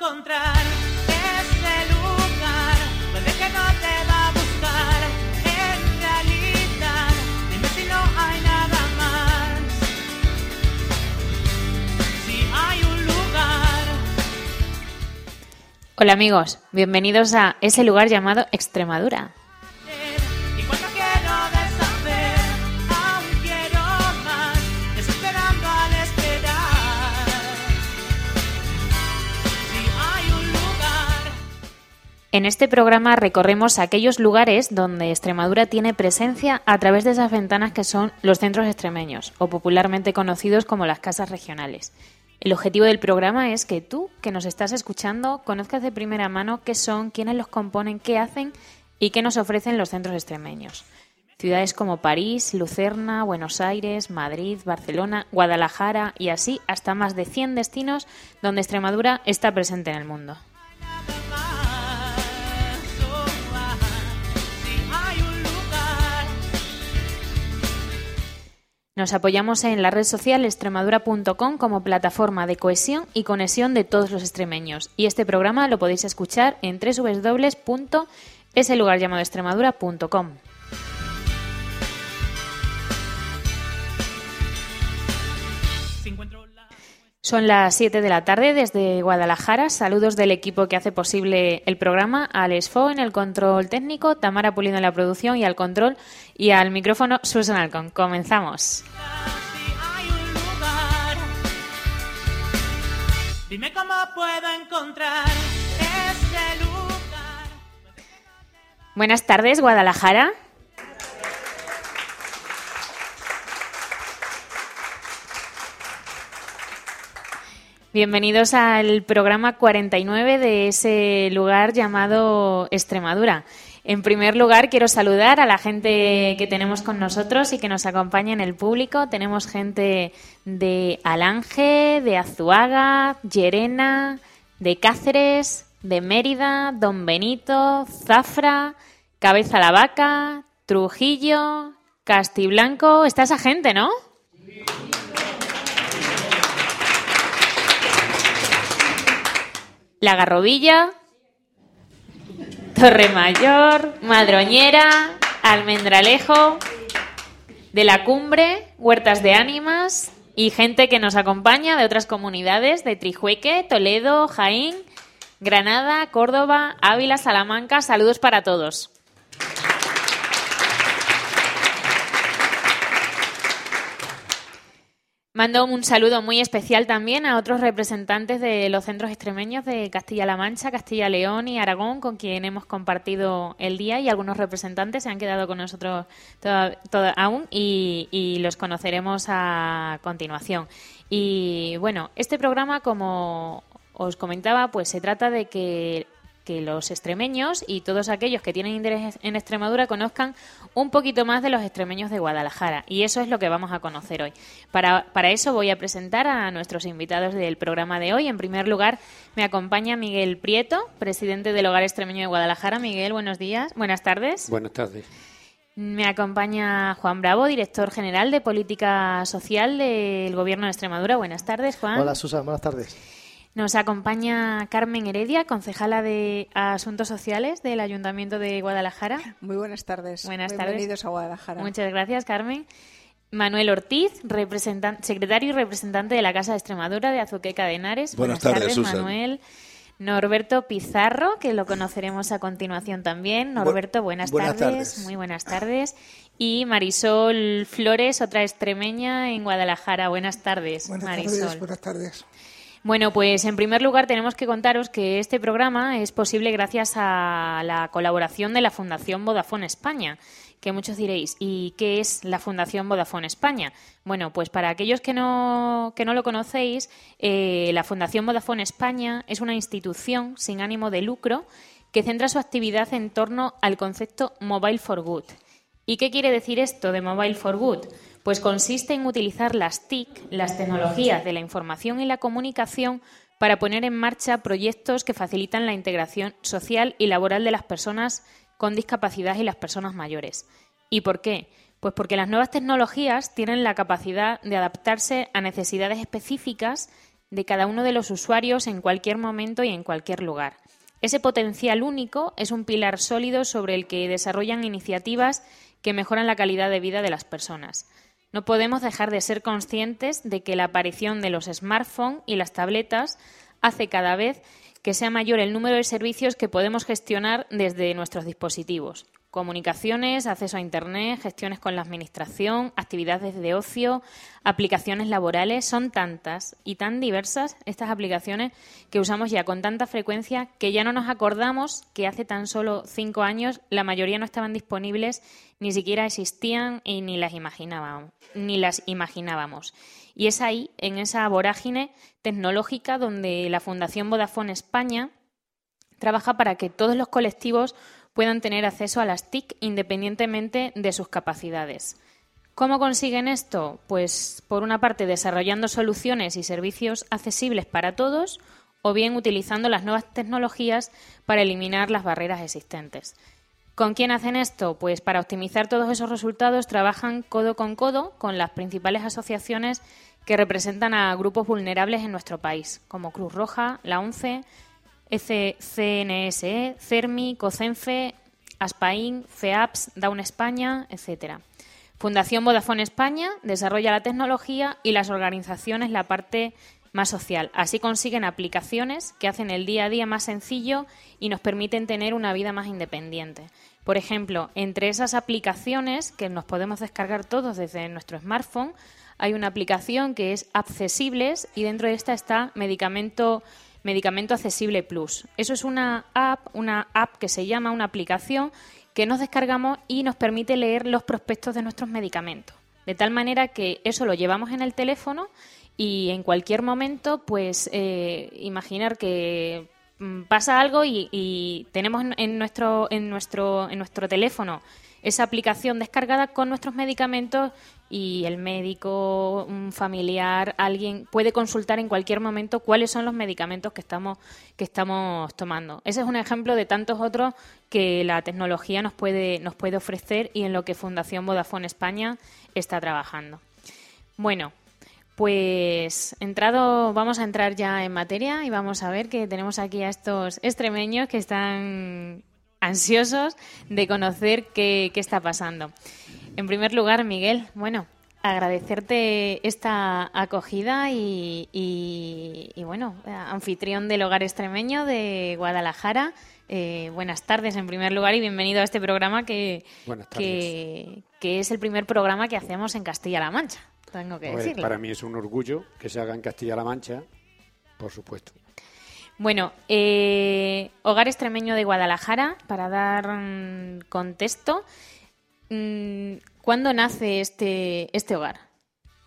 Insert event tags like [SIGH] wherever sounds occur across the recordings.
Encontrar ese lugar donde que no te va a buscar en realidad. Dime si no hay nada más. Si hay un lugar. Hola amigos, bienvenidos a ese lugar llamado Extremadura. En este programa recorremos aquellos lugares donde Extremadura tiene presencia a través de esas ventanas que son los centros extremeños, o popularmente conocidos como las casas regionales. El objetivo del programa es que tú, que nos estás escuchando, conozcas de primera mano qué son, quiénes los componen, qué hacen y qué nos ofrecen los centros extremeños. Ciudades como París, Lucerna, Buenos Aires, Madrid, Barcelona, Guadalajara y así hasta más de 100 destinos donde Extremadura está presente en el mundo. Nos apoyamos en la red social extremadura.com como plataforma de cohesión y conexión de todos los extremeños. Y este programa lo podéis escuchar en www.eselugarllamadoextremadura.com. Son las 7 de la tarde desde Guadalajara. Saludos del equipo que hace posible el programa. Al ESFO en el control técnico, Tamara Pulido en la producción y al control y al micrófono Susan Alcon. Comenzamos. Dime cómo puedo encontrar ese lugar. Buenas tardes, Guadalajara. Bienvenidos al programa 49 de ese lugar llamado Extremadura. En primer lugar, quiero saludar a la gente que tenemos con nosotros y que nos acompaña en el público. Tenemos gente de Alange, de Azuaga, Llerena, de Cáceres, de Mérida, Don Benito, Zafra, Cabeza la Vaca, Trujillo, Castiblanco. Está esa gente, ¿no? La Garrobilla, Torremayor, Madroñera, Almendralejo, de la Cumbre, Huertas de Ánimas y gente que nos acompaña de otras comunidades de Trijueque, Toledo, Jaén, Granada, Córdoba, Ávila, Salamanca. Saludos para todos. Mando un saludo muy especial también a otros representantes de los centros extremeños de Castilla-La Mancha, Castilla-León y Aragón, con quien hemos compartido el día y algunos representantes se han quedado con nosotros toda- aún y, y los conoceremos a continuación. Y bueno, este programa, como os comentaba, pues se trata de que que los extremeños y todos aquellos que tienen interés en Extremadura conozcan un poquito más de los extremeños de Guadalajara. Y eso es lo que vamos a conocer hoy. Para, para eso voy a presentar a nuestros invitados del programa de hoy. En primer lugar, me acompaña Miguel Prieto, presidente del Hogar Extremeño de Guadalajara. Miguel, buenos días. Buenas tardes. Buenas tardes. Me acompaña Juan Bravo, director general de Política Social del Gobierno de Extremadura. Buenas tardes, Juan. Hola Susan, buenas tardes. Nos acompaña Carmen Heredia, concejala de Asuntos Sociales del Ayuntamiento de Guadalajara. Muy buenas tardes. Buenas tardes. Bienvenidos a Guadalajara. Muchas gracias, Carmen. Manuel Ortiz, representan- secretario y representante de la Casa de Extremadura de Azuqueca de Henares. Buenas tardes, Susan. Manuel. Norberto Pizarro, que lo conoceremos a continuación también. Norberto, buenas, buenas tardes. tardes. Muy buenas tardes. Y Marisol Flores, otra extremeña en Guadalajara. Buenas tardes, Buenas Marisol. tardes, buenas tardes. Bueno, pues en primer lugar tenemos que contaros que este programa es posible gracias a la colaboración de la Fundación Vodafone España, que muchos diréis, ¿y qué es la Fundación Vodafone España? Bueno, pues para aquellos que no, que no lo conocéis, eh, la Fundación Vodafone España es una institución sin ánimo de lucro que centra su actividad en torno al concepto Mobile for Good. ¿Y qué quiere decir esto de Mobile for Good? Pues consiste en utilizar las TIC, las tecnologías de la información y la comunicación, para poner en marcha proyectos que facilitan la integración social y laboral de las personas con discapacidad y las personas mayores. ¿Y por qué? Pues porque las nuevas tecnologías tienen la capacidad de adaptarse a necesidades específicas de cada uno de los usuarios en cualquier momento y en cualquier lugar. Ese potencial único es un pilar sólido sobre el que desarrollan iniciativas que mejoran la calidad de vida de las personas. No podemos dejar de ser conscientes de que la aparición de los smartphones y las tabletas hace cada vez que sea mayor el número de servicios que podemos gestionar desde nuestros dispositivos. Comunicaciones, acceso a Internet, gestiones con la Administración, actividades de ocio, aplicaciones laborales, son tantas y tan diversas estas aplicaciones que usamos ya con tanta frecuencia que ya no nos acordamos que hace tan solo cinco años la mayoría no estaban disponibles, ni siquiera existían y ni las imaginábamos. Ni las imaginábamos. Y es ahí, en esa vorágine tecnológica, donde la Fundación Vodafone España trabaja para que todos los colectivos puedan tener acceso a las TIC independientemente de sus capacidades. ¿Cómo consiguen esto? Pues por una parte desarrollando soluciones y servicios accesibles para todos o bien utilizando las nuevas tecnologías para eliminar las barreras existentes. ¿Con quién hacen esto? Pues para optimizar todos esos resultados trabajan codo con codo con las principales asociaciones que representan a grupos vulnerables en nuestro país, como Cruz Roja, la ONCE, CNSE, CERMI, COCENFE, ASPAIN, FEAPS, Down España, etc. Fundación Vodafone España desarrolla la tecnología y las organizaciones la parte más social. Así consiguen aplicaciones que hacen el día a día más sencillo y nos permiten tener una vida más independiente. Por ejemplo, entre esas aplicaciones que nos podemos descargar todos desde nuestro smartphone, hay una aplicación que es Accesibles y dentro de esta está Medicamento Medicamento Accesible Plus. Eso es una app, una app que se llama, una aplicación que nos descargamos y nos permite leer los prospectos de nuestros medicamentos. De tal manera que eso lo llevamos en el teléfono y en cualquier momento, pues eh, imaginar que mm, pasa algo y, y tenemos en nuestro, en, nuestro, en nuestro teléfono esa aplicación descargada con nuestros medicamentos y el médico, un familiar, alguien puede consultar en cualquier momento cuáles son los medicamentos que estamos, que estamos tomando. Ese es un ejemplo de tantos otros que la tecnología nos puede, nos puede ofrecer y en lo que Fundación Vodafone España está trabajando. Bueno, pues entrado, vamos a entrar ya en materia y vamos a ver que tenemos aquí a estos extremeños que están ansiosos de conocer qué, está pasando. En primer lugar, Miguel, bueno, agradecerte esta acogida y, bueno, anfitrión del Hogar Extremeño de Guadalajara. Eh, buenas tardes en primer lugar y bienvenido a este programa que, que, es el primer programa que hacemos en Castilla-La Mancha. Tengo que decirlo. Para mí es un orgullo que se haga en Castilla-La Mancha, por supuesto. Bueno, eh, Hogar Extremeño de Guadalajara, para dar contexto, mm, ¿cuándo nace este, este hogar?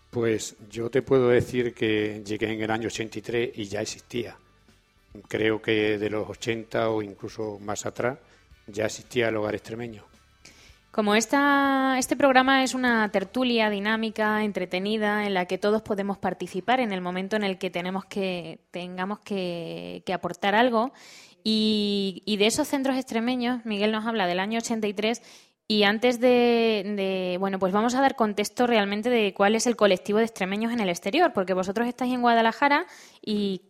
Pues yo te puedo decir que llegué en el año 83 y ya existía. Creo que de los 80 o incluso más atrás ya existía el hogar extremeño. Como esta, este programa es una tertulia dinámica, entretenida, en la que todos podemos participar en el momento en el que tenemos que, tengamos que, aportar algo. Y, de esos centros extremeños, Miguel nos habla del año 83 y antes de, de, bueno, pues vamos a dar contexto realmente de cuál es el colectivo de extremeños en el exterior, porque vosotros estáis en Guadalajara y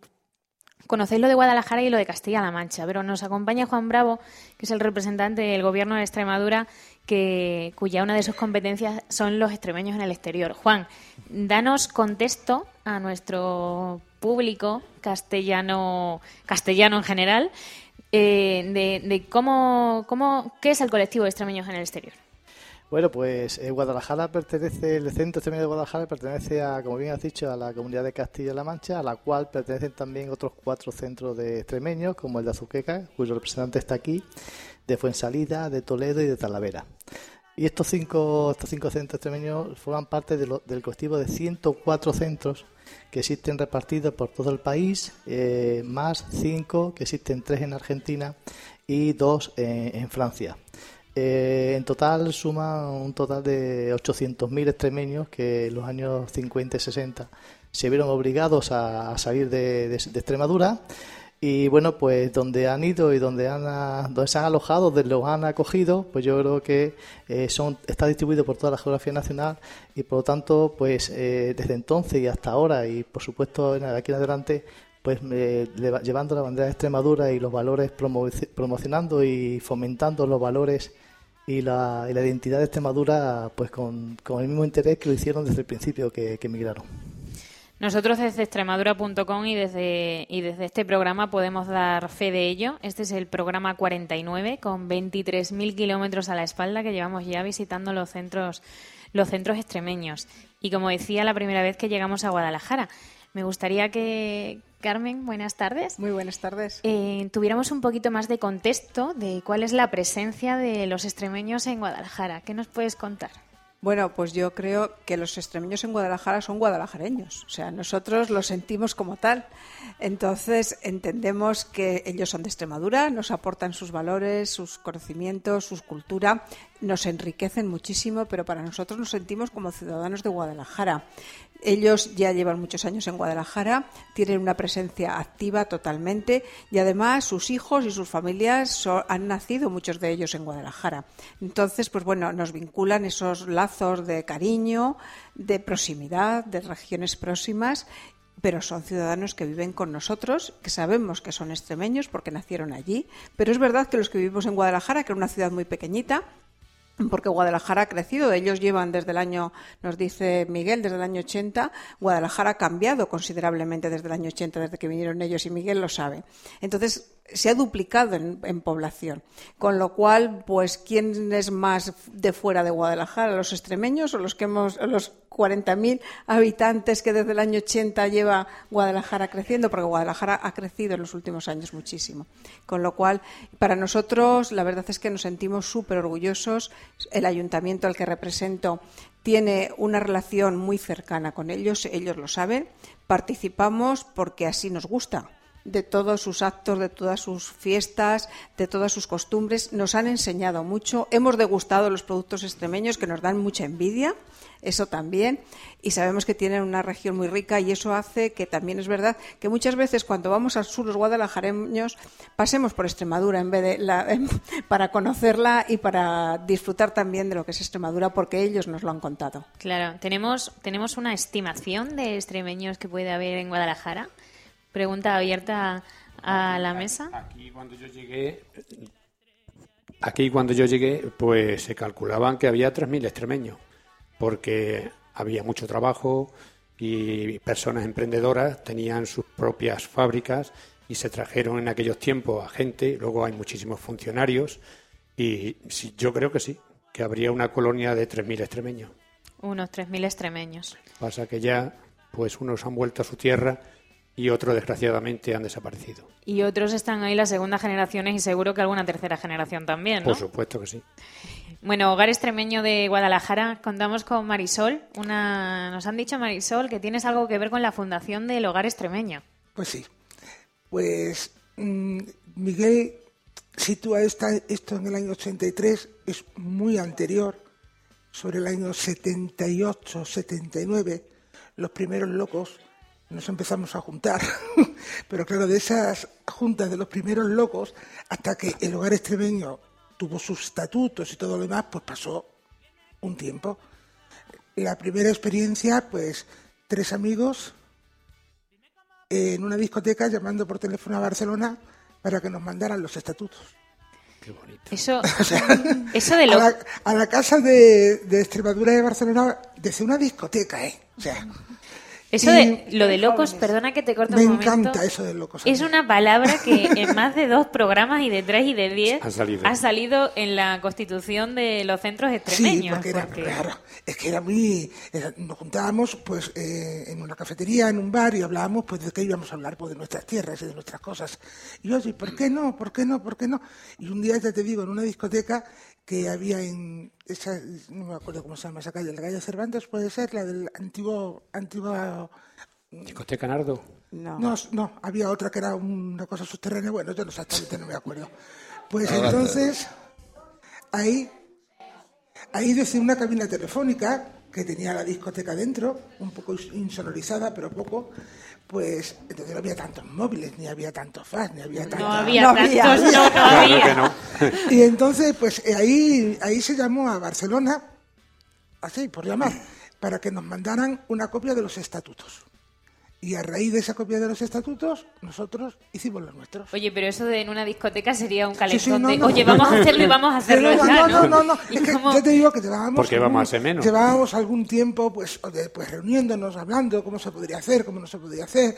conocéis lo de Guadalajara y lo de Castilla-La Mancha, pero nos acompaña Juan Bravo, que es el representante del Gobierno de Extremadura, que, cuya una de sus competencias son los extremeños en el exterior. Juan, danos contexto a nuestro público castellano, castellano en general, eh, de, cómo, cómo, qué es el colectivo de extremeños en el exterior. Bueno, pues eh, Guadalajara pertenece, el centro extremeño de Guadalajara pertenece a, como bien has dicho, a la comunidad de Castilla-La Mancha, a la cual pertenecen también otros cuatro centros de extremeños, como el de Azuqueca, cuyo representante está aquí, de Fuensalida, de Toledo y de Talavera. Y estos cinco, estos cinco centros extremeños forman parte del colectivo de 104 centros que existen repartidos por todo el país, eh, más cinco que existen tres en Argentina y dos en Francia. Eh, en total suma un total de 800.000 extremeños que en los años 50 y 60 se vieron obligados a, salir de, Extremadura Y bueno, pues donde han ido y donde, han, donde se han alojado, donde los han acogido, pues yo creo que eh, son está distribuido por toda la geografía nacional y por lo tanto, pues eh, desde entonces y hasta ahora y por supuesto aquí en adelante, pues llevando la bandera de Extremadura y los valores, promocionando y fomentando los valores y la, y la identidad de Extremadura, pues con, el mismo interés que lo hicieron desde el principio que emigraron. Nosotros desde extremadura.com y desde, y desde este programa podemos dar fe de ello. Este es el programa 49 con 23.000 kilómetros a la espalda que llevamos ya visitando los centros, los centros extremeños. Y como decía la primera vez que llegamos a Guadalajara, me gustaría que, Carmen, buenas tardes. Muy buenas tardes. Eh, tuviéramos un poquito más de contexto de cuál es la presencia de los extremeños en Guadalajara. ¿Qué nos puedes contar? Bueno, pues yo creo que los extremeños en Guadalajara son guadalajareños, o sea, nosotros lo sentimos como tal. Entonces, entendemos que ellos son de Extremadura, nos aportan sus valores, sus conocimientos, su cultura, nos enriquecen muchísimo, pero para nosotros nos sentimos como ciudadanos de Guadalajara. Ellos ya llevan muchos años en Guadalajara, tienen una presencia activa totalmente y además sus hijos y sus familias han nacido muchos de ellos en Guadalajara. Entonces, pues bueno, nos vinculan esos lazos de cariño, de proximidad, de regiones próximas pero son ciudadanos que viven con nosotros, que sabemos que son extremeños porque nacieron allí, pero es verdad que los que vivimos en Guadalajara, que es una ciudad muy pequeñita, porque Guadalajara ha crecido. Ellos llevan desde el año, nos dice Miguel, desde el año 80. Guadalajara ha cambiado considerablemente desde el año 80, desde que vinieron ellos, y Miguel lo sabe. Entonces, se ha duplicado en, población. Con lo cual, pues, ¿quién es más de fuera de Guadalajara? ¿Los extremeños o los que hemos, los 40.000 habitantes que desde el año 80 lleva Guadalajara creciendo? Porque Guadalajara ha crecido en los últimos años muchísimo. Con lo cual, para nosotros, la verdad es que nos sentimos súper orgullosos. El ayuntamiento al que represento tiene una relación muy cercana con ellos, ellos lo saben. Participamos porque así nos gusta de todos sus actos, de todas sus fiestas, de todas sus costumbres. Nos han enseñado mucho. Hemos degustado los productos extremeños que nos dan mucha envidia, eso también. Y sabemos que tienen una región muy rica y eso hace que también es verdad que muchas veces cuando vamos al sur los guadalajareños pasemos por Extremadura en vez de la, [LAUGHS] para conocerla y para disfrutar también de lo que es Extremadura porque ellos nos lo han contado. Claro, tenemos, tenemos una estimación de extremeños que puede haber en Guadalajara. Pregunta abierta a la mesa. Aquí cuando yo llegué, aquí cuando yo llegué, pues se calculaban que había 3.000 extremeños, porque había mucho trabajo y personas emprendedoras tenían sus propias fábricas y se trajeron en aquellos tiempos a gente, luego hay muchísimos funcionarios y sí, yo creo que sí, que habría una colonia de 3.000 extremeños. Unos 3.000 extremeños. Pasa que ya, pues unos han vuelto a su tierra y otros desgraciadamente han desaparecido. Y otros están ahí las segundas generaciones y seguro que alguna tercera generación también, ¿no? Por supuesto que sí. Bueno, Hogar Extremeño de Guadalajara, contamos con Marisol. Una... Nos han dicho, Marisol, que tienes algo que ver con la fundación del Hogar Extremeño. Pues sí. Pues mm, Miguel sitúa esta, esto en el año 83, es muy anterior, sobre el año 78, 79, los primeros locos nos empezamos a juntar. [LAUGHS] Pero claro, de esas juntas de los primeros locos, hasta que el hogar extremeño tuvo sus estatutos y todo lo demás, pues pasó un tiempo. La primera experiencia, pues tres amigos en una discoteca llamando por teléfono a Barcelona para que nos mandaran los estatutos. Qué bonito. Eso, [LAUGHS] [LAUGHS] eso de lo... a, la, casa de, de Extremadura de Barcelona desde una discoteca, ¿eh? O sea, eso de lo de locos, perdona que te corte un momento. Me encanta eso de locos. Es una palabra que [LAUGHS] en más de dos programas y de tres y de diez ha salido, en la constitución de los centros extremeños. Sí, porque era, claro, es que era muy... nos juntábamos pues eh, en una cafetería, en un bar y hablábamos pues de qué íbamos a hablar, pues de nuestras tierras y de nuestras cosas. Y yo, ¿por qué no? ¿Por qué no? ¿Por qué no? Y un día, ya te digo, en una discoteca que había en esa, no me acuerdo cómo se llama esa calle, la calle Cervantes puede ser, la del antiguo, antiguo ¿Discoteca Nardo? No. no. había otra que era una cosa subterránea, bueno, yo no exactamente no me acuerdo. Pues entonces, ahí, ahí desde una cabina telefónica, que tenía la discoteca dentro, un poco insonorizada, pero poco, pues entonces no había tantos móviles, ni había tantos fans, ni había tantos... No había tantos, no, no [LAUGHS] había. Y entonces, pues eh, ahí, ahí se llamó a Barcelona, así, por llamar, para que nos mandaran una copia de los estatutos. Y a raíz de esa copia de los estatutos, nosotros hicimos los nuestros. Oye, pero eso de en una discoteca sería un calentón de, oye, vamos a hacerlo y vamos a [LAUGHS] hacerlo no, ya, no, no, no, es que yo te digo que llevábamos... Porque vamos a hacer menos. Llevábamos algún tiempo, pues, de, pues reuniéndonos, hablando cómo se podría hacer, cómo no se podría hacer,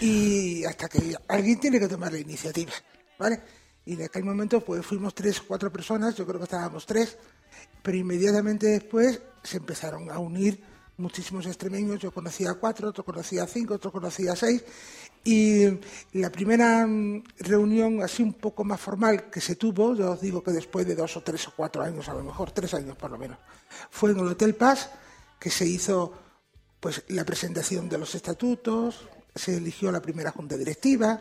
y hasta que alguien tiene que tomar la iniciativa, ¿vale? Y en aquel momento, pues, fuimos tres cuatro personas, yo creo que estábamos tres, pero inmediatamente después se empezaron a unir muchísimos extremeños, yo conocía cuatro, otro conocía cinco, otro conocía seis, y la primera mm, reunión así un poco más formal que se tuvo, yo os digo que después de dos o tres o cuatro años, a lo mejor tres años por lo menos, fue en el Hotel Paz, que se hizo pues la presentación de los estatutos, se eligió la primera junta directiva,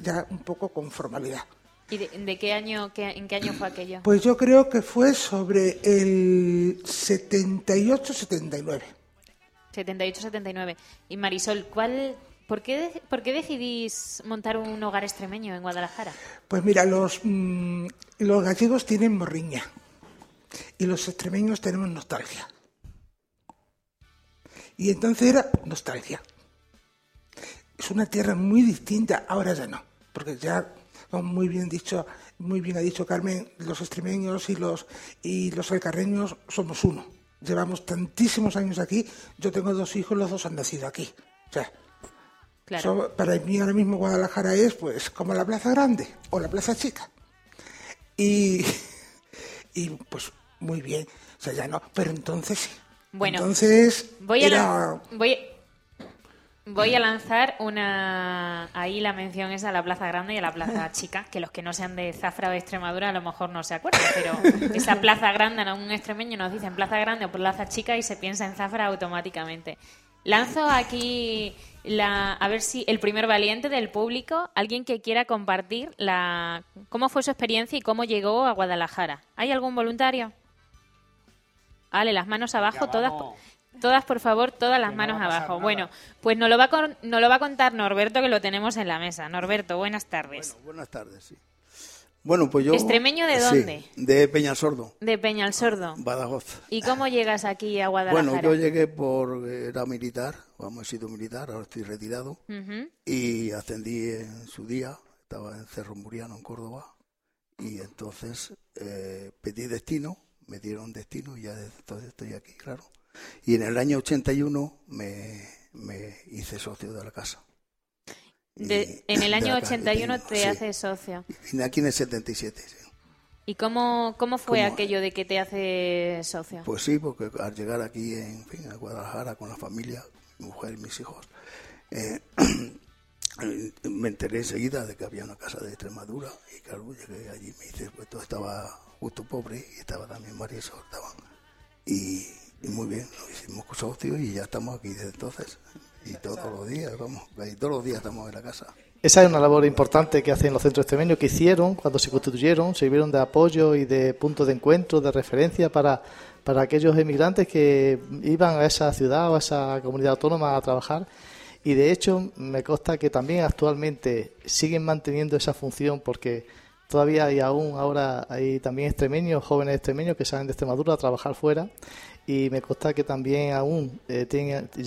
ya un poco con formalidad. ¿Y de, qué año, en qué año fue aquello? Pues yo creo que fue sobre el 78-79. 78-79. Y Marisol, ¿cuál, por, qué, ¿por qué decidís montar un hogar extremeño en Guadalajara? Pues mira, los, mm, los gallegos tienen morriña y los extremeños tenemos nostalgia. Y entonces era nostalgia. Es una tierra muy distinta, ahora ya no, porque ya, como muy bien dicho, muy bien ha dicho Carmen, los extremeños y los y los alcarreños somos uno llevamos tantísimos años aquí. Yo tengo dos hijos, los dos han nacido aquí. O sea, para mí ahora mismo Guadalajara es pues como la Plaza Grande o la Plaza Chica. Y, [LAUGHS] y pues muy bien. O sea, ya no. Pero entonces sí. Bueno, entonces voy a, voy, Voy a lanzar una. Ahí la mención es a la Plaza Grande y a la Plaza [LAUGHS] Chica, que los que no sean de Zafra o de Extremadura a lo mejor no se acuerdan, pero [LAUGHS] esa Plaza Grande, a un extremeño nos dicen Plaza Grande o Plaza Chica y se piensa en Zafra automáticamente. Lanzo aquí la, a ver si el primer valiente del público, alguien que quiera compartir la, cómo fue su experiencia y cómo llegó a Guadalajara. ¿Hay algún voluntario? Vale, las manos abajo, todas. Todas, por favor, todas las manos abajo. Bueno, pues nos lo, va a, lo va a contar Norberto, que lo tenemos en la mesa. Norberto, buenas tardes. buenas tardes, sí. Bueno, pues yo... ¿Extremeño de dónde? de Peñalsordo. De Peñalsordo. Badajoz. ¿Y cómo llegas aquí a Guadalajara? Bueno, yo llegué por... Era militar, vamos, he sido militar, ahora estoy retirado. Y ascendí en su día, estaba en Cerro Muriano, en Córdoba. Y entonces eh, pedí destino, me dieron destino y ya entonces estoy aquí, claro. Y en el año 81 me, me hice socio de la casa. en el año 81 te haces socio. Vine aquí en el 77, sí. ¿Y cómo, cómo fue aquello de que te haces socio? Pues sí, porque al llegar aquí en fin, a Guadalajara con la familia, mi mujer y mis hijos, eh, [CLEARS THROAT] me enteré enseguida de que había una casa de Extremadura y claro, llegué allí me dice, pues todo estaba justo pobre y estaba también Marisol, estaban. Y, y muy bien, nos hicimos socios y ya estamos aquí desde entonces. Y todos los días, vamos, y todos los días estamos en la casa. Esa es una labor importante que hacen los centros extremeños, que hicieron cuando se constituyeron, sirvieron de apoyo y de punto de encuentro, de referencia para, para aquellos emigrantes que iban a esa ciudad o a esa comunidad autónoma a trabajar. Y de hecho, me consta que también actualmente siguen manteniendo esa función porque todavía hay aún ahora hay también extremeños, jóvenes extremeños que salen de Extremadura a trabajar fuera y me consta que también aún eh,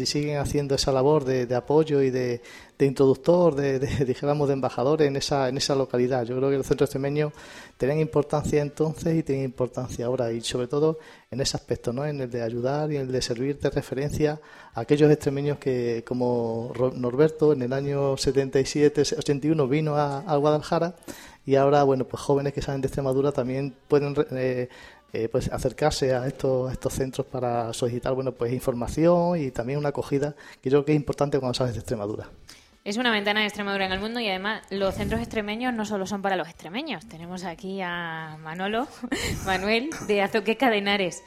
siguen haciendo esa labor de, apoyo y de, introductor, de, [LAUGHS] dijéramos, de embajadores en esa, en esa localidad. Yo creo que los centros extremeños tienen importancia entonces y tienen importancia ahora, y sobre todo en ese aspecto, ¿no? en el de ayudar y en el de servir de referencia a aquellos extremeños que, como Norberto, en el año 77, 81 vino a, a Guadalajara y ahora, bueno, pues jóvenes que salen de Extremadura también pueden eh, eh, pues acercarse a estos, estos centros para solicitar bueno pues información y también una acogida que yo creo que es importante cuando sales de Extremadura. Es una ventana de Extremadura en el mundo y además los centros extremeños no solo son para los extremeños. Tenemos aquí a Manolo, [LAUGHS] Manuel, de Azuqueca de Henares.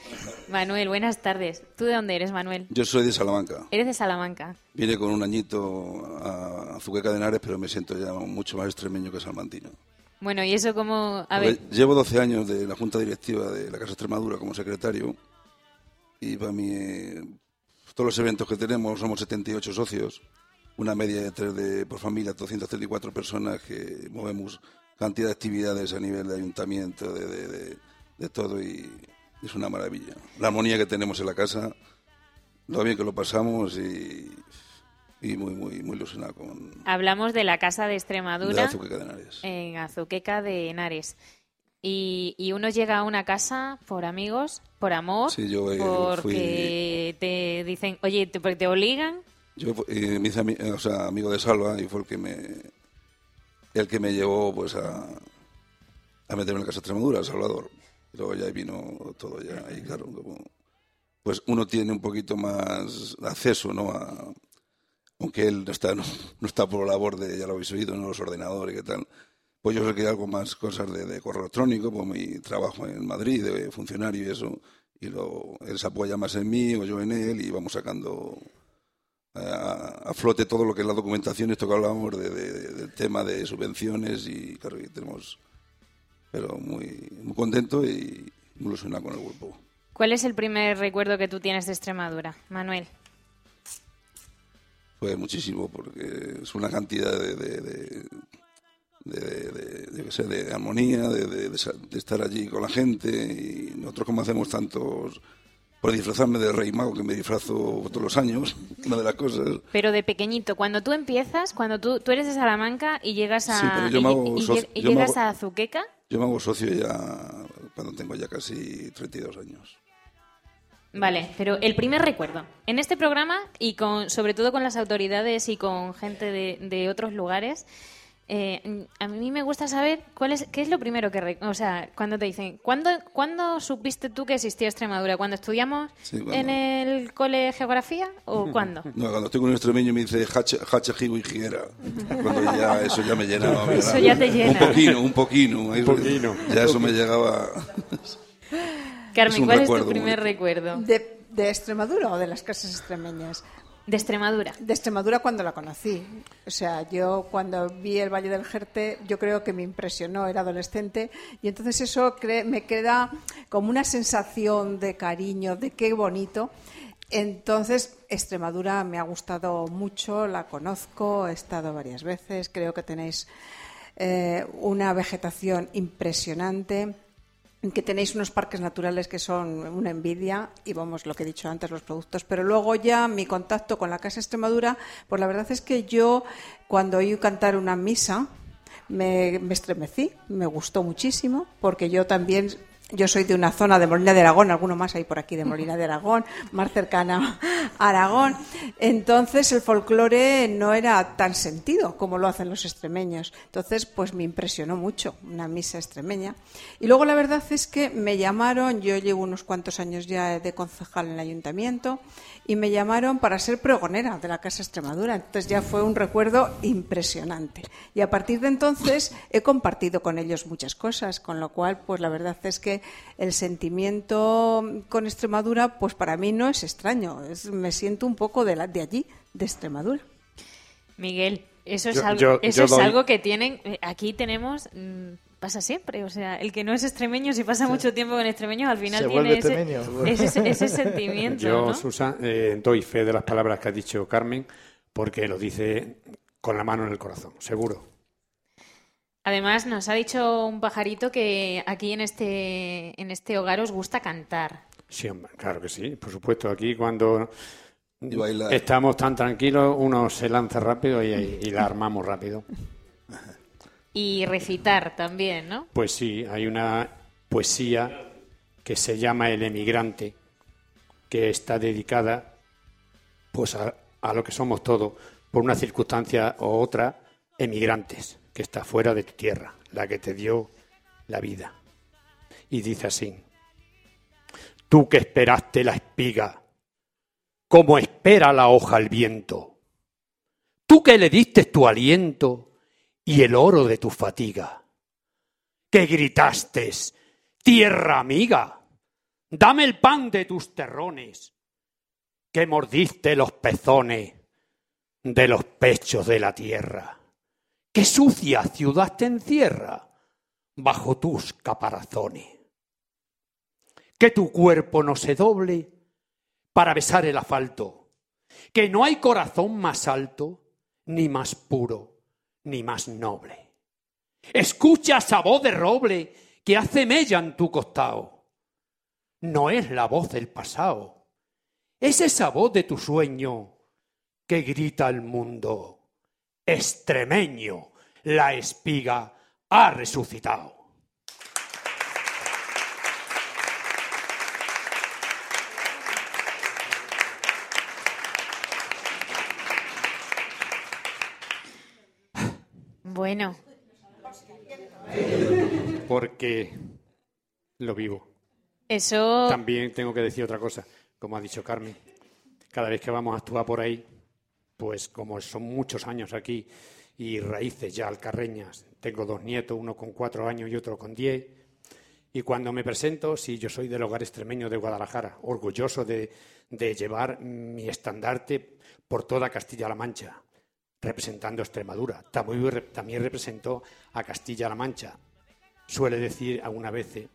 Manuel, buenas tardes. ¿Tú de dónde eres, Manuel? Yo soy de Salamanca. ¿Eres de Salamanca? Vine con un añito a Azuqueca de Henares, pero me siento ya mucho más extremeño que salmantino. Bueno, ¿y eso cómo...? A ver... Llevo 12 años de la Junta Directiva de la Casa Extremadura como secretario y para mí, eh, todos los eventos que tenemos, somos 78 socios, una media de tres de, por familia, 234 personas que movemos cantidad de actividades a nivel de ayuntamiento, de, de, de- de todo, y es una maravilla. La armonía que tenemos en la casa, lo bien que lo pasamos y, y muy, muy, muy ilusionado con Hablamos de la Casa de de Extremadura Azúcar de Henares. en Azuqueca de Henares. Y, y uno llega a una casa por amigos, por amor, Sí, yo, eh, porque te dicen, oye, te, te obligan. Yo eh, me hice ami- o sea, amigo de Salva y fue el que me el que me llevó pues a, a meterme en la casa de Extremadura, Salvador. Y luego ya vino todo ya y claro, como, pues uno tiene un poquito más acceso, ¿no? A, aunque él no está, no, no está por la labor de, ya lo habéis oído, ¿no? los ordenadores y tal. Pues yo sé que hay algo más cosas de, de correo electrónico, pues mi trabajo en Madrid de funcionario y eso, y luego él se apoya más en mí o yo en él y vamos sacando a, a flote todo lo que es la documentación, esto que hablábamos de, de- del tema de subvenciones y claro, y tenemos, pero muy, muy contento y muy ilusionado con el grupo. ¿Cuál es el primer recuerdo que tú tienes de Extremadura, Manuel? Pues muchísimo, porque es una cantidad de, de, de, de- de- qué sé, de armonía, de, de- estar allí con la gente. Y nosotros como hacemos tantos... Por disfrazarme de rey mago, que me disfrazo todos los años, [LAUGHS] una de las cosas. Pero de pequeñito, cuando tú empiezas, cuando tú, tú eres de Salamanca y llegas a, Sí, pero yo y, me hago y- socio- y me llegas hago- a Azuqueca, Yo me hago socio ya cuando tengo ya casi 32 años. Vale, pero el primer recuerdo. En este programa, y con, sobre todo con las autoridades y con gente de, de otros lugares, eh, a mí me gusta saber cuál es, qué es lo primero que... o sea, cuando te dicen, ¿cuándo, ¿cuándo supiste tú que existía Extremadura? ¿Cuando estudiamos Sí, cuando- en el cole de geografía o [LAUGHS] cuándo? No, cuando estoy con un extremeño me dice hache, hache y jiguera. Cuando ya eso ya me llenaba. me Eso ya te llena. Un poquino, un poquino. ahí- poquino. Ya eso me llegaba. [LAUGHS] Carmen, un ¿cuál es tu primer bonito. recuerdo? ¿De, de Extremadura o de las casas extremeñas? De Extremadura. De Extremadura cuando la conocí. O sea, yo cuando vi el Valle del Jerte, yo creo que me impresionó, era adolescente, y entonces eso cre- me queda como una sensación de cariño, de qué bonito. Entonces, Extremadura me ha gustado mucho, la conozco, he estado varias veces, creo que tenéis eh, una vegetación impresionante que tenéis unos parques naturales que son una envidia y vamos lo que he dicho antes los productos. Pero luego ya mi contacto con la casa Extremadura pues la verdad es que yo cuando oí cantar una misa me, me estremecí me gustó muchísimo porque yo también yo soy de una zona de Molina de Aragón, alguno más hay por aquí de Molina de Aragón, más cercana a Aragón. Entonces el folclore no era tan sentido como lo hacen los extremeños. Entonces, pues me impresionó mucho una misa extremeña. Y luego la verdad es que me llamaron, yo llevo unos cuantos años ya de concejal en el ayuntamiento, y me llamaron para ser pregonera de la Casa Extremadura. Entonces ya fue un recuerdo impresionante. Y a partir de entonces he compartido con ellos muchas cosas, con lo cual, pues la verdad es que el sentimiento con Extremadura, pues para mí no es extraño. Es- me siento un poco de, la- de allí, de Extremadura. Miguel, eso es, Yo- algo, yo- eso yo es doy- algo que tienen. eh, Aquí tenemos. mm, pasa siempre. O sea, el que no es extremeño, si pasa mucho tiempo con extremeños, al final Se tiene ese, extremeño. ese, [LAUGHS] ese sentimiento. Yo, ¿no? Susan, eh, doy fe de las palabras que ha dicho Carmen, porque lo dice con la mano en el corazón, seguro. Además, nos ha dicho un pajarito que aquí en este, en este hogar os gusta cantar. Sí, hombre, claro que sí, por supuesto. Aquí cuando estamos tan tranquilos, uno se lanza rápido y, y la armamos rápido. [LAUGHS] Y recitar también, ¿no? Pues sí, hay una poesía que se llama El emigrante, que está dedicada pues a, lo que somos todos, por una circunstancia u otra, emigrantes, que está fuera de tu tierra, la que te dio la vida. Y dice así, tú que esperaste la espiga, como espera la hoja el viento, tú que le diste tu aliento y el oro de tu fatiga, que gritaste, tierra amiga, dame el pan de tus terrones, que mordiste los pezones de los pechos de la tierra, que sucia ciudad te encierra bajo tus caparazones, que tu cuerpo no se doble para besar el asfalto, que no hay corazón más alto, ni más puro, ni más noble. Escucha esa voz de roble que hace mella en tu costado. No es la voz del pasado, es esa voz de tu sueño que grita al mundo. Extremeño, la espiga ha resucitado. Bueno, Porque lo vivo. eso También tengo que decir otra cosa, como ha dicho Carmen. Cada vez que vamos a actuar por ahí, pues como son muchos años aquí y raíces ya alcarreñas, tengo dos nietos, uno con cuatro años y otro con diez. Y cuando me presento, sí, yo soy del hogar extremeño de Guadalajara, orgulloso de, de llevar mi estandarte por toda Castilla-La Mancha, representando a Extremadura. También, re- también representó a Castilla-La Mancha. Suele decir algunas veces,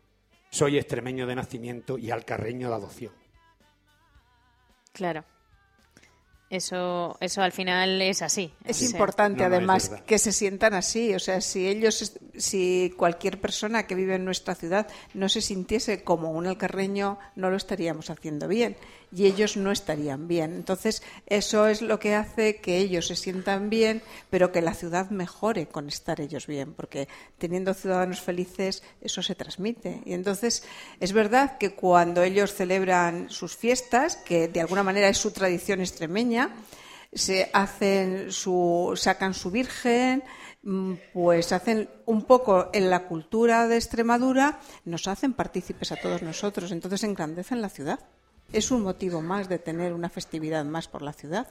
soy extremeño de nacimiento y alcarreño de adopción. Claro. Eso, eso al final es así. Es O sea, importante, no, no, es además, que se sientan así. O sea, si ellos, si cualquier persona que vive en nuestra ciudad no se sintiese como un alcarreño, no lo estaríamos haciendo bien. Y ellos no estarían bien. Entonces, eso es lo que hace que ellos se sientan bien, pero que la ciudad mejore con estar ellos bien. Porque teniendo ciudadanos felices, eso se transmite. Y entonces, es verdad que cuando ellos celebran sus fiestas, que de alguna manera es su tradición extremeña, se hacen su sacan su virgen pues hacen un poco en la cultura de Extremadura nos hacen partícipes a todos nosotros entonces engrandecen la ciudad es un motivo más de tener una festividad más por la ciudad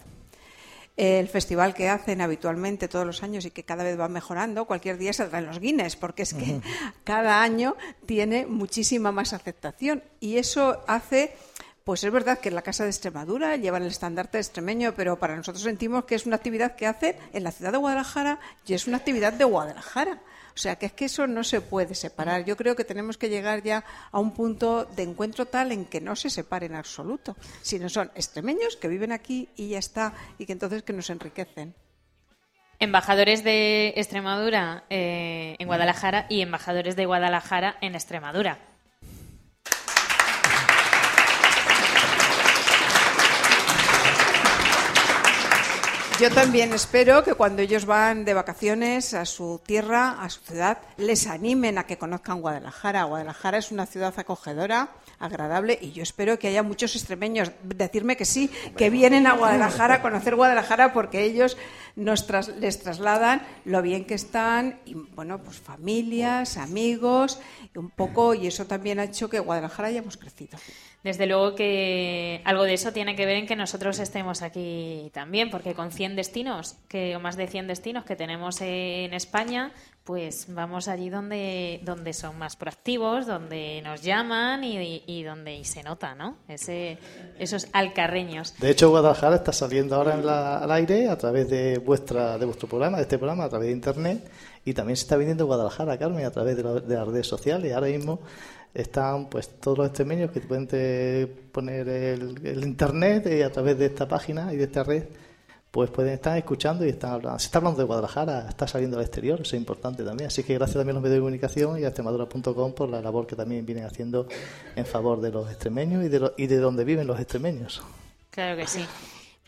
el festival que hacen habitualmente todos los años y que cada vez va mejorando, cualquier día saldrá en los Guinness, porque es que cada año tiene muchísima más aceptación. Y eso hace, pues es verdad que en la Casa de Extremadura llevan el estandarte extremeño, pero para nosotros sentimos que es una actividad que hacen en la ciudad de Guadalajara y es una actividad de Guadalajara. O sea, que es que eso no se puede separar. Yo creo que tenemos que llegar ya a un punto de encuentro tal en que no se separe en absoluto, sino son extremeños que viven aquí y ya está, y que entonces que nos enriquecen. Embajadores de Extremadura eh, en Guadalajara y embajadores de Guadalajara en Extremadura. Yo también espero que cuando ellos van de vacaciones a su tierra, a su ciudad, les animen a que conozcan Guadalajara. Guadalajara es una ciudad acogedora, agradable, y yo espero que haya muchos extremeños decirme que sí, que vienen a Guadalajara a conocer Guadalajara porque ellos nos tras- les trasladan lo bien que están, y bueno, pues familias, amigos, y un poco, y eso también ha hecho que Guadalajara hayamos crecido. Desde luego que algo de eso tiene que ver en que nosotros estemos aquí también, porque con 100 destinos, que o más de 100 destinos que tenemos en España, pues vamos allí donde, donde son más proactivos, donde nos llaman y, y donde y se nota, ¿no? Ese, esos alcarreños. De hecho, Guadalajara está saliendo ahora en la- al aire a través de vuestra de vuestro programa, de este programa, a través de internet, y también se está viniendo Guadalajara, Carmen, a través de, la- de las redes sociales. Ahora mismo están pues todos los extremeños que pueden poner el, internet y a través de esta página y de esta red pues pueden estar escuchando y están hablando. Se está hablando de Guadalajara, está saliendo al exterior, eso es importante también. Así que gracias también a los medios de comunicación y a extremadura.com por la labor que también vienen haciendo en favor de los extremeños y de, lo- y de donde viven los extremeños. Claro que sí.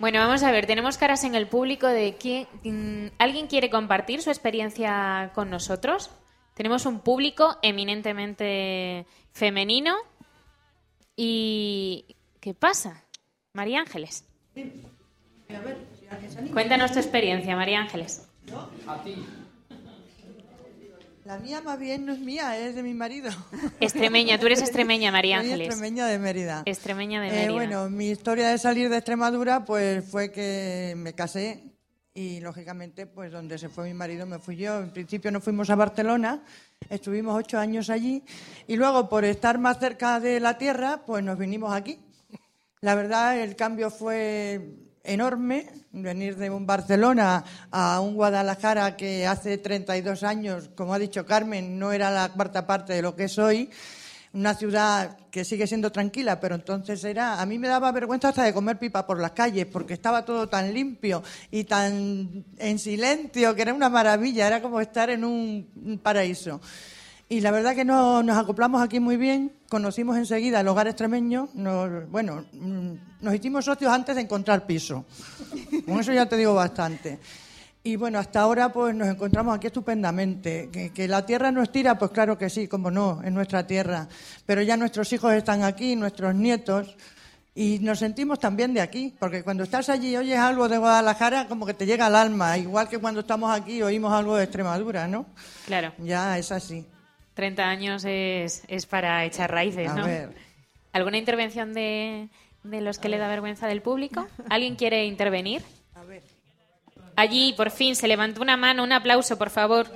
Bueno, vamos a ver, tenemos caras en el público de quién. mm, ¿Alguien quiere compartir su experiencia con nosotros? Tenemos un público eminentemente femenino. ¿Y qué pasa? María Ángeles. Cuéntanos tu experiencia, María Ángeles. La mía más bien no es mía, es de mi marido. Extremeña, tú eres extremeña, María Soy Ángeles. extremeña de Mérida. Extremeña de Eh, Mérida. bueno, mi historia de salir de Extremadura pues fue que me casé y lógicamente pues donde se fue mi marido me fui yo. En principio nos fuimos a Barcelona, estuvimos ocho años allí y luego por estar más cerca de la tierra pues nos vinimos aquí. La verdad el cambio fue enorme, venir de un Barcelona a un Guadalajara que hace 32 años, como ha dicho Carmen, no era la cuarta parte de lo que es hoy una ciudad que sigue siendo tranquila, pero entonces era, a mí me daba vergüenza hasta de comer pipa por las calles, porque estaba todo tan limpio y tan en silencio, que era una maravilla, era como estar en un paraíso. Y la verdad que no, nos acoplamos aquí muy bien, conocimos enseguida el hogar extremeño, nos, bueno, mm, nos hicimos socios antes de encontrar piso. Con eso ya te digo bastante. Y bueno, hasta ahora pues nos encontramos aquí estupendamente. Que, que, la tierra nos tira, pues claro que sí, como no, es nuestra tierra. Pero ya nuestros hijos están aquí, nuestros nietos, y nos sentimos también de aquí, porque cuando estás allí y oyes algo de Guadalajara, como que te llega al alma, igual que cuando estamos aquí oímos algo de Extremadura, ¿no? Claro. Ya es así. 30 años es, es para echar raíces, ¿no? A ver. ¿Alguna intervención de, de los que le da vergüenza del público? [LAUGHS] ¿Alguien quiere intervenir? Allí, por fin, se levantó una mano. Un aplauso, por favor.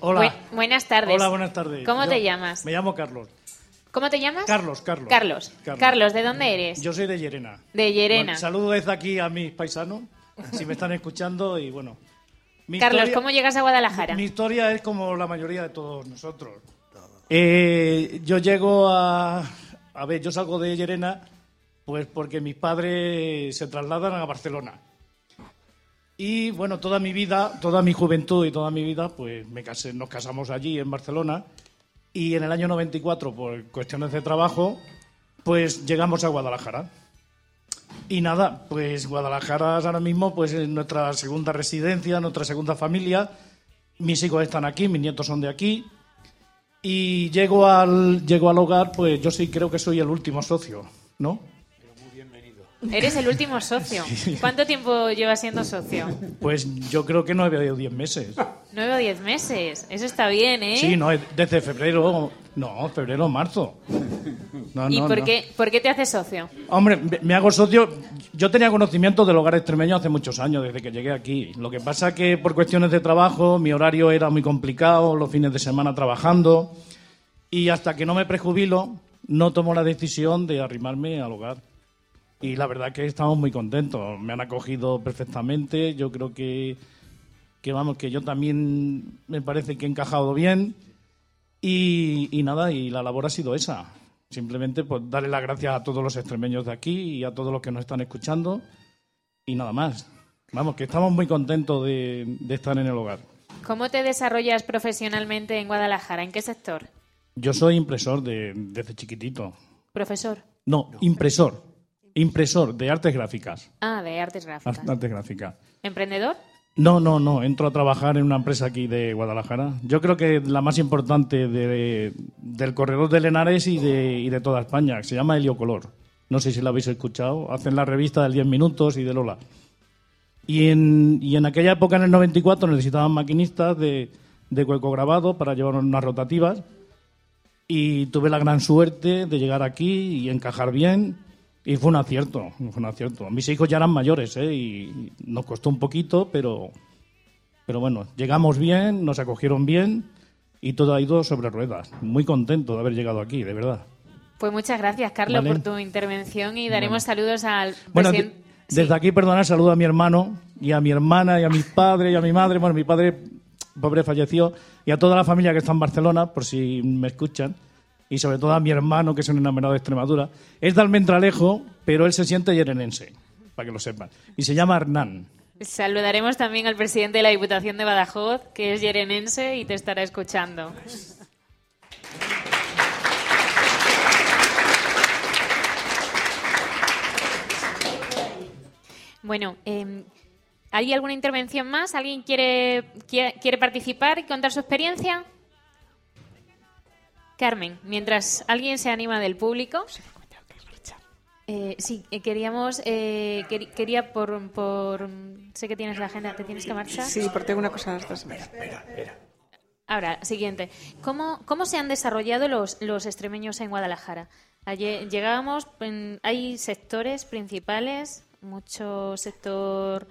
Hola. Bu- buenas tardes. Hola, buenas tardes. ¿Cómo Yo te llamas? Me llamo Carlos. ¿Cómo te llamas? Carlos, Carlos. Carlos. Carlos. ¿de dónde eres? Yo soy de Llerena. De Llerena. Bueno, saludo desde aquí a mis paisanos, si me están escuchando y bueno. mi Carlos, historia- ¿cómo llegas a Guadalajara? Mi historia es como la mayoría de todos nosotros. Eh, yo llego a... A ver, yo salgo de Llerena pues porque mis padres se trasladan a Barcelona. Y bueno, toda mi vida, toda mi juventud y toda mi vida, pues me casé, nos casamos allí en Barcelona. Y en el año 94, por cuestiones de trabajo, pues llegamos a Guadalajara. Y nada, pues Guadalajara ahora mismo pues es nuestra segunda residencia, nuestra segunda familia. Mis hijos están aquí, mis nietos son de aquí. Y llego al, llego al hogar, pues yo sí creo que soy el último socio, ¿no? Eres el último socio. [LAUGHS] ¿Cuánto tiempo llevas siendo socio? Pues yo creo que nueve o diez meses. Nueve o diez meses. Eso está bien, ¿eh? Sí, no, es desde febrero, no, febrero, marzo. No, ¿Y no, por, no. Qué, por qué te haces socio? Hombre, me- hago socio. Yo tenía conocimiento del hogar extremeño hace muchos años, desde que llegué aquí. Lo que pasa que por cuestiones de trabajo, mi horario era muy complicado, los fines de semana trabajando. Y hasta que no me prejubilo, no tomo la decisión de arrimarme al hogar. Y la verdad que estamos muy contentos. Me han acogido perfectamente. Yo creo que, que vamos, que yo también me parece que he encajado bien. Y, y nada, y la labor ha sido esa. Simplemente pues darle las gracias a todos los extremeños de aquí y a todos los que nos están escuchando. Y nada más. Vamos, que estamos muy contentos de, de estar en el hogar. ¿Cómo te desarrollas profesionalmente en Guadalajara? ¿En qué sector? Yo soy impresor de, desde chiquitito. Profesor. No, impresor. Impresor de artes gráficas. Ah, de artes gráficas. Artes gráficas. ¿Emprendedor? No, no, no. Entro a trabajar en una empresa aquí de Guadalajara. Yo creo que la más importante de- del corredor de Lenares y de, y de toda España, que se llama Heliocolor. No sé si la habéis escuchado. Hacen la revista del 10 minutos y de Lola. Y en, y en aquella época, en el 94, necesitaban maquinistas de, de hueco grabado para llevar unas rotativas. Y tuve la gran suerte de llegar aquí y encajar bien. Y fue un acierto, fue un acierto. Mis hijos ya eran mayores, ¿eh? Y nos costó un poquito, pero, pero bueno, llegamos bien, nos acogieron bien y todo ha ido sobre ruedas. Muy contento de haber llegado aquí, de verdad. Pues muchas gracias, Carlos, Vale. por tu intervención y daremos saludos al Bueno, presidente. de- desde aquí, perdona, saludo a mi hermano y a mi hermana y a mis padres y a mi madre. Bueno, mi padre, pobre, falleció. Y a toda la familia que está en Barcelona, por si me escuchan. Y sobre todo a mi hermano, que es un enamorado de Extremadura. Es de Almendralejo, pero él se siente yerenense, para que lo sepan. Y se llama Hernán. Saludaremos también al presidente de la Diputación de Badajoz, que es yerenense y te estará escuchando. Bueno, eh, ¿hay alguna intervención más? ¿Alguien quiere, quiere participar y contar su experiencia? Carmen, mientras alguien se anima del público. Eh, sí, eh, queríamos, eh, quería por, por... Sé que tienes la agenda, ¿te tienes que marchar? Sí, porque tengo una cosa a las dos. Ahora, siguiente. ¿Cómo, cómo se han desarrollado los, los extremeños en Guadalajara? Ayer llegábamos, en- hay sectores principales, mucho sector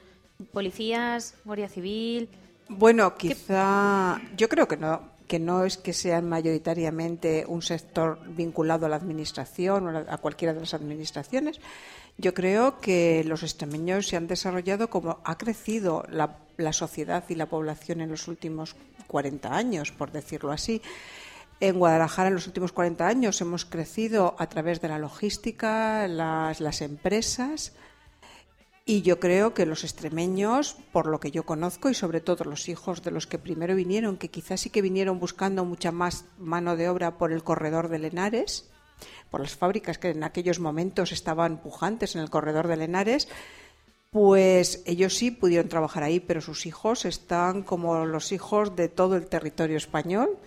policías, guardia civil. Bueno, quizá. Yo creo que no. Que no es que sean mayoritariamente un sector vinculado a la administración o a cualquiera de las administraciones. Yo creo que los extremeños se han desarrollado como ha crecido la, sociedad y la población en los últimos 40 años, por decirlo así. En Guadalajara en los últimos 40 años hemos crecido a través de la logística, las empresas, y yo creo que los extremeños, por lo que yo conozco, y sobre todo los hijos de los que primero vinieron, que quizás sí que vinieron buscando mucha más mano de obra por el corredor de Lenares, por las fábricas que en aquellos momentos estaban pujantes en el corredor de Lenares, pues ellos sí pudieron trabajar ahí, pero sus hijos están como los hijos de todo el territorio español,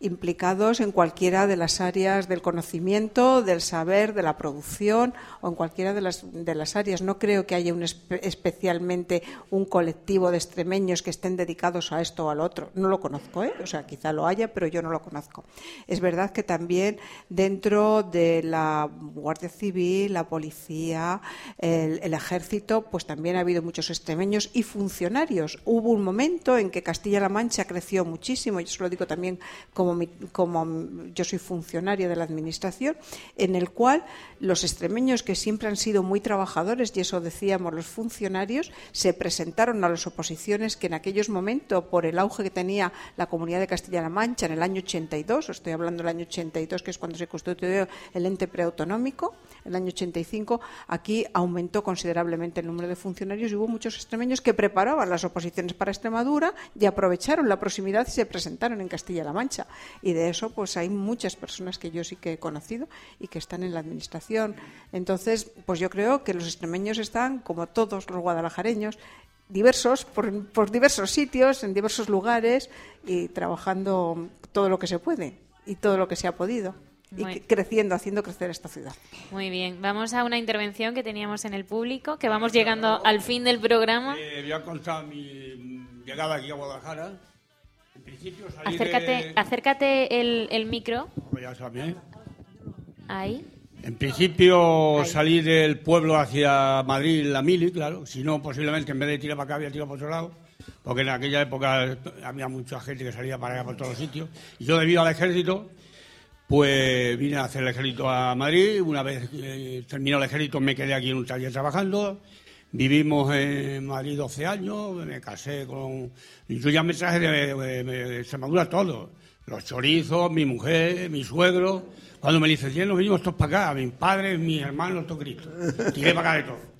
implicados en cualquiera de las áreas del conocimiento, del saber, de la producción o en cualquiera de las, de las áreas. No creo que haya un espe- especialmente un colectivo de extremeños que estén dedicados a esto o al otro. No lo conozco, ¿eh? o sea, quizá lo haya, pero yo no lo conozco. Es verdad que también dentro de la Guardia Civil, la policía, el, el ejército, pues también ha habido muchos extremeños y funcionarios. Hubo un momento en que Castilla-La Mancha creció muchísimo, y eso lo digo también como, como yo soy funcionaria de la Administración, en el cual los extremeños que siempre han sido muy trabajadores, y eso decíamos los funcionarios, se presentaron a las oposiciones que en aquellos momentos, por el auge que tenía la comunidad de Castilla-La Mancha en el año 82, estoy hablando del año 82, que es cuando se constituyó el ente preautonómico, el año 85, aquí aumentó considerablemente el número de funcionarios y hubo muchos extremeños que preparaban las oposiciones para Extremadura y aprovecharon la proximidad y se presentaron en Castilla-La Mancha. Y de eso, pues hay muchas personas que yo sí que he conocido y que están en la administración. Entonces, pues yo creo que los extremeños están, como todos los guadalajareños, diversos, por, por diversos sitios, en diversos lugares y trabajando todo lo que se puede y todo lo que se ha podido. Y Muy- creciendo, haciendo crecer esta ciudad. Muy bien, vamos a una intervención que teníamos en el público, que vamos llegando al fin del programa. Eh, voy a contar mi llegada aquí a Guadalajara. En principio salí Acércate, de... acércate el, el micro. Pues. Ahí. En principio salí del pueblo hacia Madrid, la Mili, claro. Si no, posiblemente en vez de tirar para acá, había tirado para otro lado. Porque en aquella época había mucha gente que salía para allá por todos los sitios. Y yo, debido al ejército, pues vine a hacer el ejército a Madrid. Una vez eh, terminó el ejército, me quedé aquí en un taller trabajando. Vivimos en Madrid 12 años, me casé con... Yo ya me traje de, de- Extremadura todo. Los chorizos, mi mujer, mi suegro. Cuando me licencié nos vinimos todos para acá, mis padres, mis hermanos, todo Cristo. Tiré para acá de todo.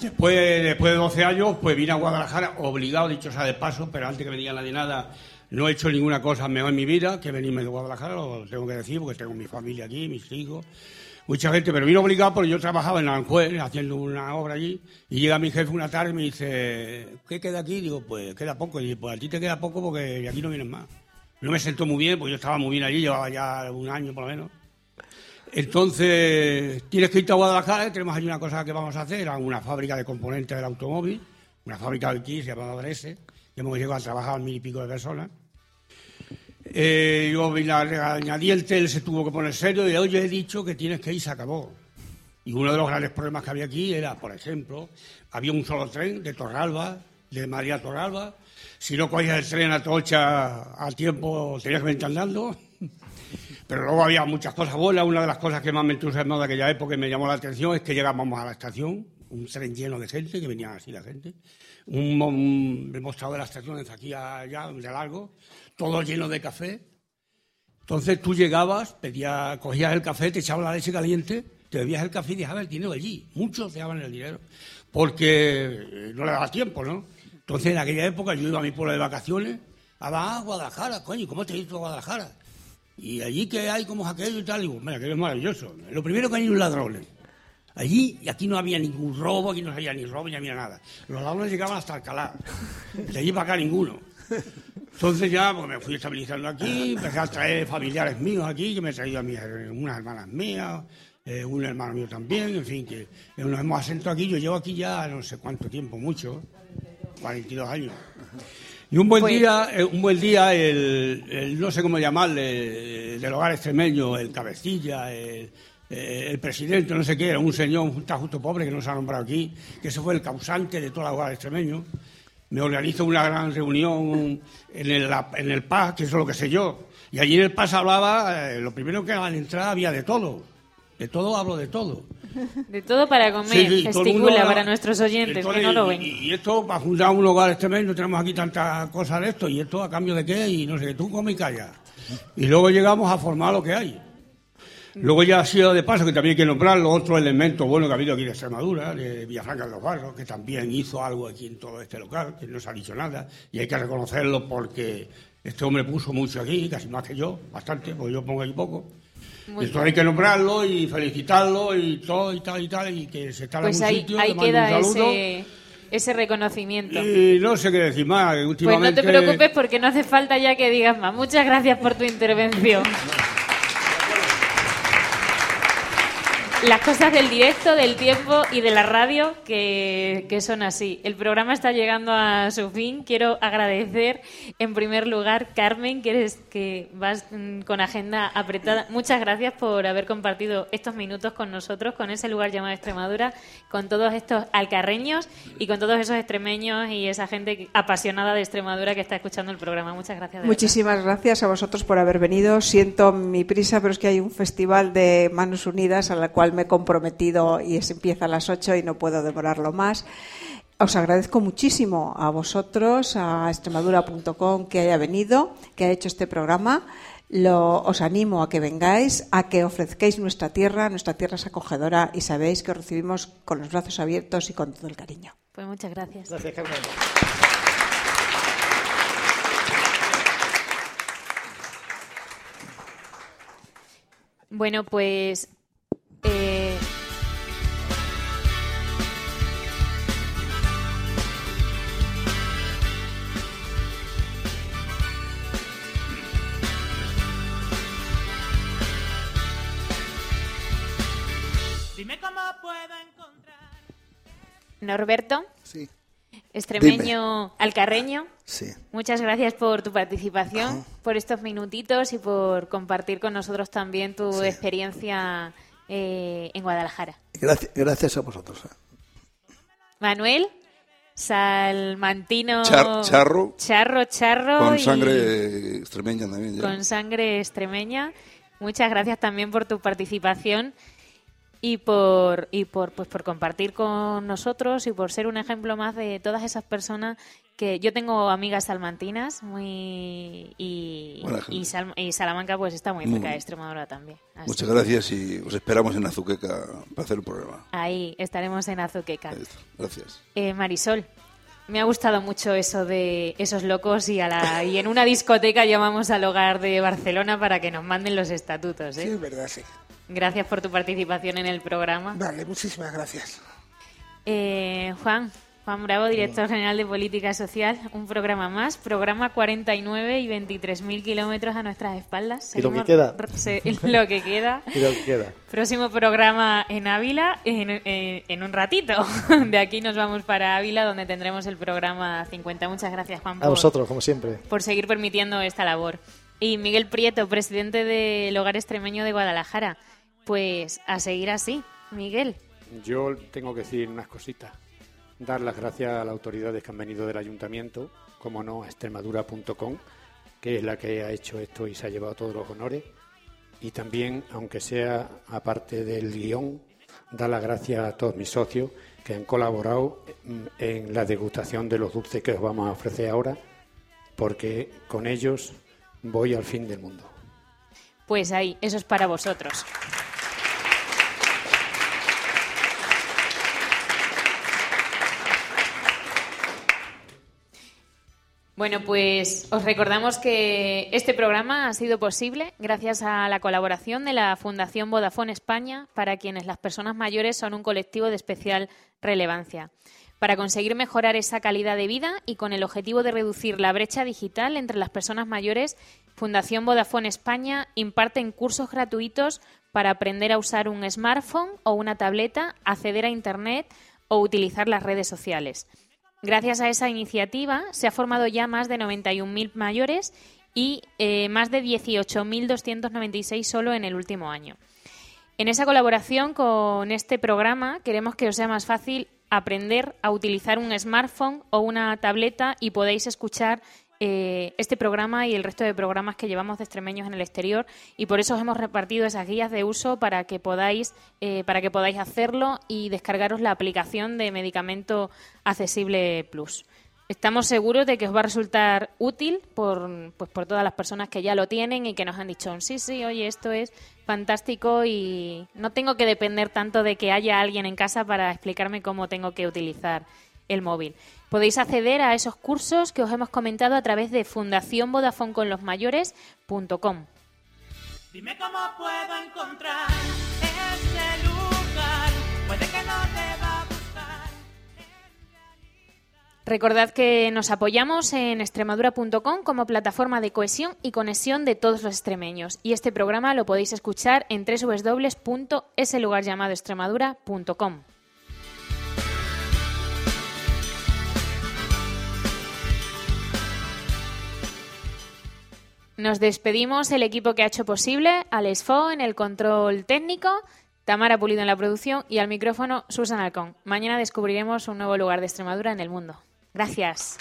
Después, después de 12 años, pues vine a Guadalajara, obligado, dicho sea de paso, pero antes que venía la de nada, no he hecho ninguna cosa mejor en mi vida que venirme de Guadalajara, lo tengo que decir, porque tengo mi familia aquí, mis hijos, mucha gente, pero vine obligado porque yo trabajaba en Aranjuez haciendo una obra allí, y llega mi jefe una tarde y me dice, ¿qué queda aquí? Digo, pues queda poco, y dice, pues a ti te queda poco porque de aquí no vienes más. No me sentó muy bien, porque yo estaba muy bien allí, llevaba ya un año por lo menos. Entonces, tienes que irte a Guadalajara, tenemos allí una cosa que vamos a hacer, una fábrica de componentes del automóvil, una fábrica de aquí, se llama que hemos llegado a trabajar mil y pico de personas. Eh, yo vine a regañadiente, él se tuvo que poner serio y hoy he dicho que tienes que ir, se acabó. Y uno de los grandes problemas que había aquí era, por ejemplo, había un solo tren de Torralba, de Madrid a Torralba. Si no cogías el tren a Tocha a tiempo, tenías que venir andando. Pero luego había muchas cosas buenas. Una de las cosas que más me entusiasmó de aquella época y me llamó la atención es que llegábamos a la estación, un tren lleno de gente, que venía así la gente, un, un demostrador de la estación desde aquí allá, de largo, todo lleno de café. Entonces tú llegabas, pedías, cogías el café, te echaban la leche caliente, te bebías el café y dejabas el dinero allí. Muchos dejaban el dinero, porque eh, no le daba tiempo, ¿no? Entonces en aquella época yo iba a mi pueblo de vacaciones, a ah, Guadalajara, coño, ¿cómo te has ido a Guadalajara? Y allí que hay como aquello y tal, digo, mira, aquello es maravilloso. Lo primero que hay es ladrones. Allí, y aquí no había ningún robo, aquí no había ni robo ni había nada. Los ladrones llegaban hasta Alcalá. De allí para acá ninguno. Entonces ya pues, me fui estabilizando aquí, empecé a traer familiares míos aquí, que me he traído a mis, unas hermanas mías, eh, un hermano mío también, en fin, que nos hemos asentado aquí. Yo llevo aquí ya no sé cuánto tiempo, mucho, 42 años. Y un buen Pues- día, eh, un buen día, el, el- no sé cómo llamarle, eh, del hogar extremeño, el cabecilla, el, eh, el presidente, no sé qué, era un señor, un justo pobre que no se ha nombrado aquí, que ese fue el causante de todo el hogar extremeño. me organizo una gran reunión en el, en el PAS, que eso es lo que sé yo. Y allí en el PAS hablaba, eh, lo primero que a la entrada había de todo. De todo hablo de todo. [LAUGHS] De todo para comer, Sí, gesticula para nuestros oyentes que no lo ven. Y, y esto, para fundar un hogar este mes, no tenemos aquí tantas cosas de esto. ¿Y esto a cambio de qué? Y no sé, tú come y calla. Y luego llegamos a formar lo que hay. Luego ya ha sido de paso, que también hay que nombrar los otros elementos buenos que ha habido aquí de Extremadura, de Villafranca de los Barros, que también hizo algo aquí en todo este local, que no se ha dicho nada, y hay que reconocerlo porque este hombre puso mucho aquí, casi más que yo, bastante, porque yo pongo ahí poco. Muy Esto hay que nombrarlo y felicitarlo y todo y tal y tal, y que se está en Pues algún ahí, sitio, ahí queda ese, ese reconocimiento. Y no sé qué decir más, que Pues no últimamente... te preocupes porque no hace falta ya que digas más. Muchas gracias por tu intervención. [LAUGHS] Las cosas del directo, del tiempo y de la radio que, que son así. El programa está llegando a su fin. Quiero agradecer en primer lugar, Carmen, que eres que vas mm, con agenda apretada. Muchas gracias por haber compartido estos minutos con nosotros, con ese lugar llamado Extremadura, con todos estos alcarreños y con todos esos extremeños y esa gente apasionada de Extremadura que está escuchando el programa. Muchas gracias. de verdad. Muchísimas gracias a vosotros por haber venido. Siento mi prisa, pero es que hay un festival de Manos Unidas al cual me he comprometido y es, empieza a las 8 y no puedo demorarlo más. Os agradezco muchísimo a vosotros, a extremadura.com que haya venido, que haya hecho este programa. Lo- os animo a que vengáis, a que ofrezcáis nuestra tierra. Nuestra tierra es acogedora y sabéis que os recibimos con los brazos abiertos y con todo el cariño. Pues muchas gracias. Gracias, Carmen. Bueno, pues. Eh, Dime cómo puedo encontrar. Norberto, Sí, extremeño alcarreño, sí. muchas gracias por tu participación, por estos minutitos y por compartir con nosotros también tu experiencia eh, en Guadalajara. Gracias, gracias a vosotros. ¿eh? Manuel, salmantino. Char- charro. Charro, charro. Con y sangre extremeña también. ya. Con sangre extremeña. Muchas gracias también por tu participación y por y por pues por compartir con nosotros y por ser un ejemplo más de todas esas personas que yo tengo amigas salmantinas muy y, y, Sal- y Salamanca pues está muy Muy cerca de. Extremadura también. Así Muchas que gracias y os esperamos en Azuqueca para hacer el programa. Ahí estaremos en Azuqueca. Gracias. Eh, Marisol, me ha gustado mucho eso de esos locos y, a la, y en una discoteca llamamos al hogar de Barcelona para que nos manden los estatutos. ¿eh? Sí, es verdad, sí. Gracias por tu participación en el programa. Vale, muchísimas gracias. Eh, Juan, Juan Bravo, director general de Política Social, un programa más, programa 49 y 23.000 kilómetros a nuestras espaldas. Y lo que queda. se- [LAUGHS] lo que queda. [LAUGHS] Y lo que queda. Próximo programa en Ávila en, en- en un ratito. [LAUGHS] De aquí nos vamos para Ávila, donde tendremos el programa 50. Muchas gracias, Juan, A por, vosotros, como siempre. por seguir permitiendo esta labor. Y Miguel Prieto, presidente del Hogar Extremeño de Guadalajara. Pues a seguir así, Miguel. Yo tengo que decir unas cositas. Dar las gracias a las autoridades que han venido del ayuntamiento, como no, a extremadura.com, que es la que ha hecho esto y se ha llevado todos los honores. Y también, aunque sea aparte del guion, dar las gracias a todos mis socios que han colaborado mm, en la degustación de los dulces que os vamos a ofrecer ahora, porque con ellos voy al fin del mundo. Pues ahí, eso es para vosotros. Bueno, pues os recordamos que este programa ha sido posible gracias a la colaboración de la Fundación Vodafone España, para quienes las personas mayores son un colectivo de especial relevancia. Para conseguir mejorar esa calidad de vida y con el objetivo de reducir la brecha digital entre las personas mayores, Fundación Vodafone España imparte cursos gratuitos para aprender a usar un smartphone o una tableta, acceder a Internet o utilizar las redes sociales. Gracias a esa iniciativa se ha formado ya más de 91.000 mayores y eh, más de 18.296 solo en el último año. En esa colaboración con este programa queremos que os sea más fácil aprender a utilizar un smartphone o una tableta y podéis escuchar eh, este programa y el resto de programas que llevamos de extremeños en el exterior y por eso os hemos repartido esas guías de uso para que podáis eh, para que podáis hacerlo y descargaros la aplicación de Medicamento Accesible Plus. Estamos seguros de que os va a resultar útil por, pues, por todas las personas que ya lo tienen y que nos han dicho, sí, sí, oye, esto es fantástico y no tengo que depender tanto de que haya alguien en casa para explicarme cómo tengo que utilizar el móvil. Podéis acceder a esos cursos que os hemos comentado a través de fundacionvodafonconlosmayores.com. Dime cómo puedo encontrar ese lugar. Puede que no deba buscar. Recordad que nos apoyamos en extremadura.com como plataforma de cohesión y conexión de todos los extremeños. Y este programa lo podéis escuchar en www.eselugarllamadoextremadura.com. Nos despedimos el equipo que ha hecho posible, Alex Fo en el control técnico, Tamara Pulido en la producción y al micrófono Susan Alcón. Mañana descubriremos un nuevo lugar de Extremadura en el mundo. Gracias.